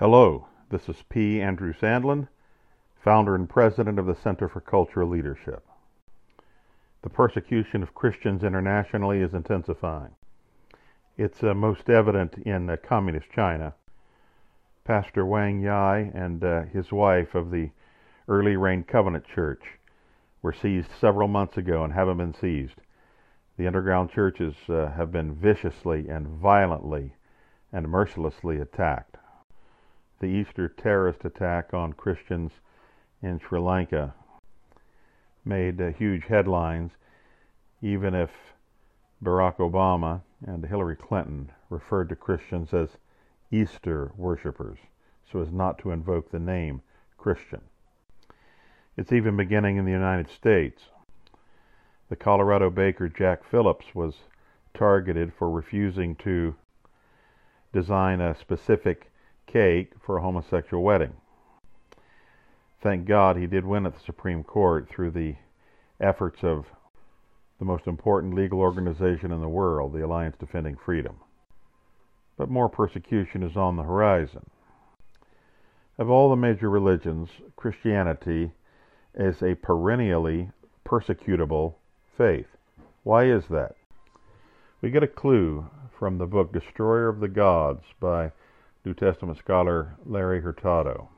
Hello, this is P. Andrew Sandlin, founder and president of the Center for Cultural Leadership. The persecution of Christians internationally is intensifying. It's uh, most evident in uh, communist China. Pastor Wang Yi and uh, his wife of the Early Rain Covenant Church were seized several months ago and haven't been seized. The underground churches uh, have been viciously and violently and mercilessly attacked the Easter terrorist attack on Christians in Sri Lanka made uh, huge headlines, even if Barack Obama and Hillary Clinton referred to Christians as Easter worshippers, so as not to invoke the name Christian. It's even beginning in the United States. The Colorado baker Jack Phillips was targeted for refusing to design a specific cake for a homosexual wedding. Thank God he did win at the Supreme Court through the efforts of the most important legal organization in the world, the Alliance Defending Freedom. But more persecution is on the horizon. Of all the major religions, Christianity is a perennially persecutable faith. Why is that? We get a clue from the book Destroyer of the Gods by New Testament scholar Larry Hurtado.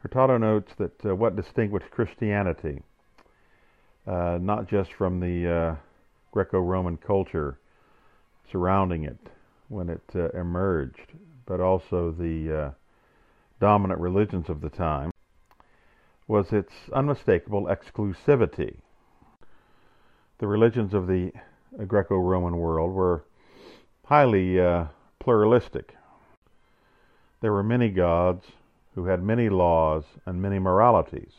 Hurtado notes that uh, what distinguished Christianity, uh, not just from the uh, Greco Roman culture surrounding it when it uh, emerged, but also the uh, dominant religions of the time, was its unmistakable exclusivity. The religions of the Greco Roman world were highly uh, pluralistic there were many gods who had many laws and many moralities.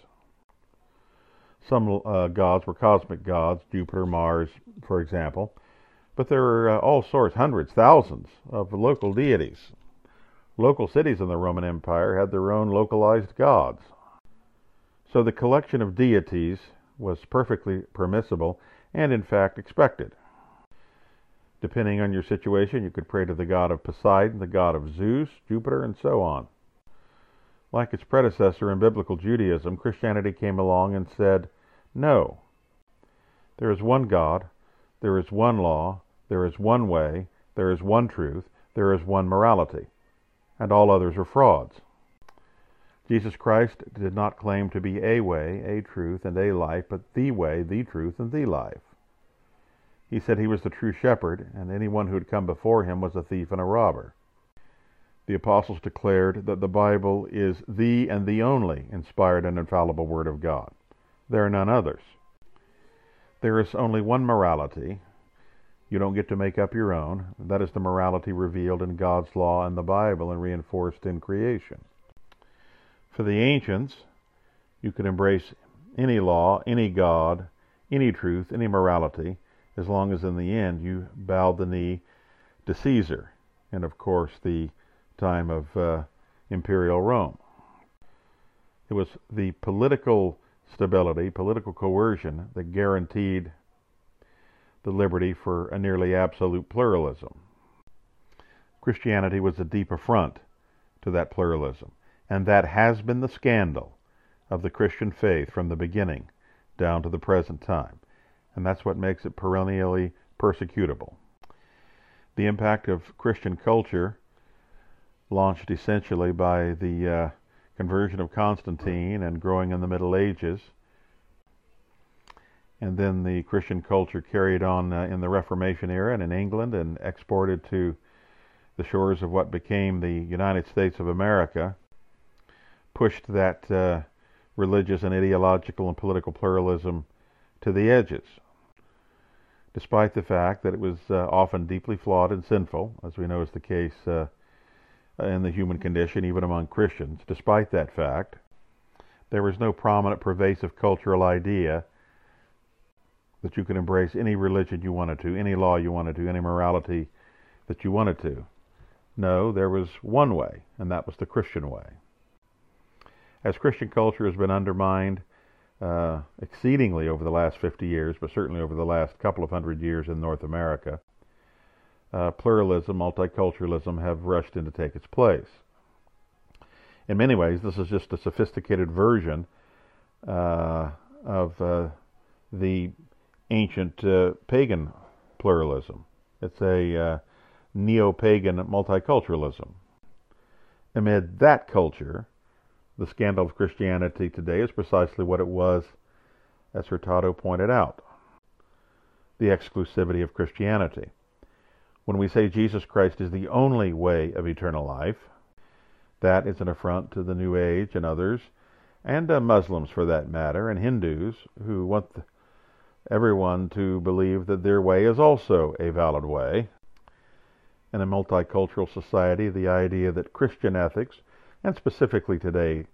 Some uh, gods were cosmic gods, Jupiter, Mars, for example, but there were uh, all sorts, hundreds, thousands of local deities. Local cities in the Roman Empire had their own localized gods. So the collection of deities was perfectly permissible and, in fact, expected. Depending on your situation, you could pray to the god of Poseidon, the god of Zeus, Jupiter, and so on. Like its predecessor in biblical Judaism, Christianity came along and said, No. There is one God, there is one law, there is one way, there is one truth, there is one morality, and all others are frauds. Jesus Christ did not claim to be a way, a truth, and a life, but the way, the truth, and the life. He said he was the true shepherd, and anyone who had come before him was a thief and a robber. The apostles declared that the Bible is the and the only inspired and infallible Word of God. There are none others. There is only one morality. You don't get to make up your own. That is the morality revealed in God's law and the Bible and reinforced in creation. For the ancients, you could embrace any law, any God, any truth, any morality, as long as in the end you bowed the knee to Caesar, and of course the time of uh, imperial Rome. It was the political stability, political coercion that guaranteed the liberty for a nearly absolute pluralism. Christianity was a deep affront to that pluralism, and that has been the scandal of the Christian faith from the beginning down to the present time and that's what makes it perennially persecutable. The impact of Christian culture, launched essentially by the uh, conversion of Constantine and growing in the Middle Ages, and then the Christian culture carried on uh, in the Reformation era and in England and exported to the shores of what became the United States of America, pushed that uh, religious and ideological and political pluralism to the edges despite the fact that it was uh, often deeply flawed and sinful, as we know is the case uh, in the human condition, even among Christians. Despite that fact, there was no prominent, pervasive cultural idea that you could embrace any religion you wanted to, any law you wanted to, any morality that you wanted to. No, there was one way, and that was the Christian way. As Christian culture has been undermined, uh, exceedingly over the last 50 years, but certainly over the last couple of hundred years in North America. Uh, pluralism, multiculturalism have rushed in to take its place. in many ways, this is just a sophisticated version uh, of uh, the ancient uh, pagan pluralism. It's a neo pagan multiculturalism. Amid that culture, the scandal of Christianity today is precisely what it was, as Hurtado pointed out the exclusivity of Christianity. When we say Jesus Christ is the only way of eternal life, that is an affront to the New Age and others, and uh, Muslims for that matter, and Hindus who want the, everyone to believe that their way is also a valid way. In a multicultural society, the idea that Christian ethics, and specifically today,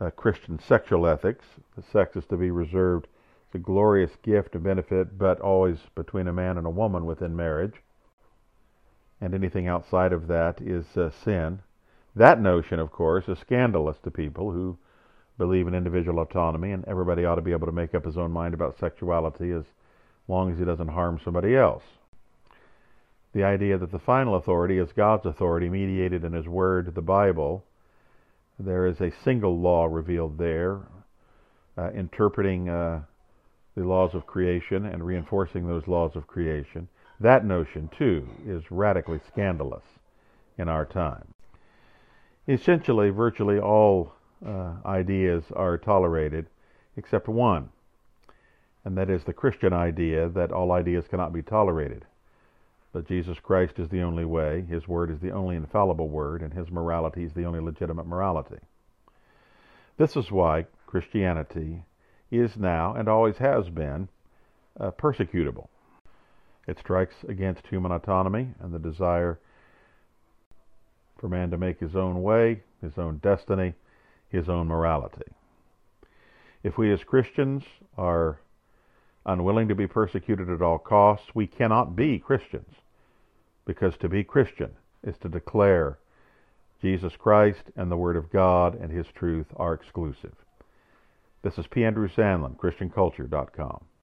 uh, Christian sexual ethics, the sex is to be reserved it's a glorious gift and benefit, but always between a man and a woman within marriage. And anything outside of that is uh, sin. That notion, of course, is scandalous to people who believe in individual autonomy, and everybody ought to be able to make up his own mind about sexuality as long as he doesn't harm somebody else. The idea that the final authority is God's authority mediated in His Word, the Bible. There is a single law revealed there, uh, interpreting uh, the laws of creation and reinforcing those laws of creation. That notion, too, is radically scandalous in our time. Essentially, virtually all uh, ideas are tolerated except one, and that is the Christian idea that all ideas cannot be tolerated. But Jesus Christ is the only way, His Word is the only infallible Word, and His morality is the only legitimate morality. This is why Christianity is now and always has been uh, persecutable. It strikes against human autonomy and the desire for man to make his own way, his own destiny, his own morality. If we as Christians are unwilling to be persecuted at all costs, we cannot be Christians. Because to be Christian is to declare Jesus Christ and the Word of God and His truth are exclusive. This is P. Andrew Sandlin, ChristianCulture.com.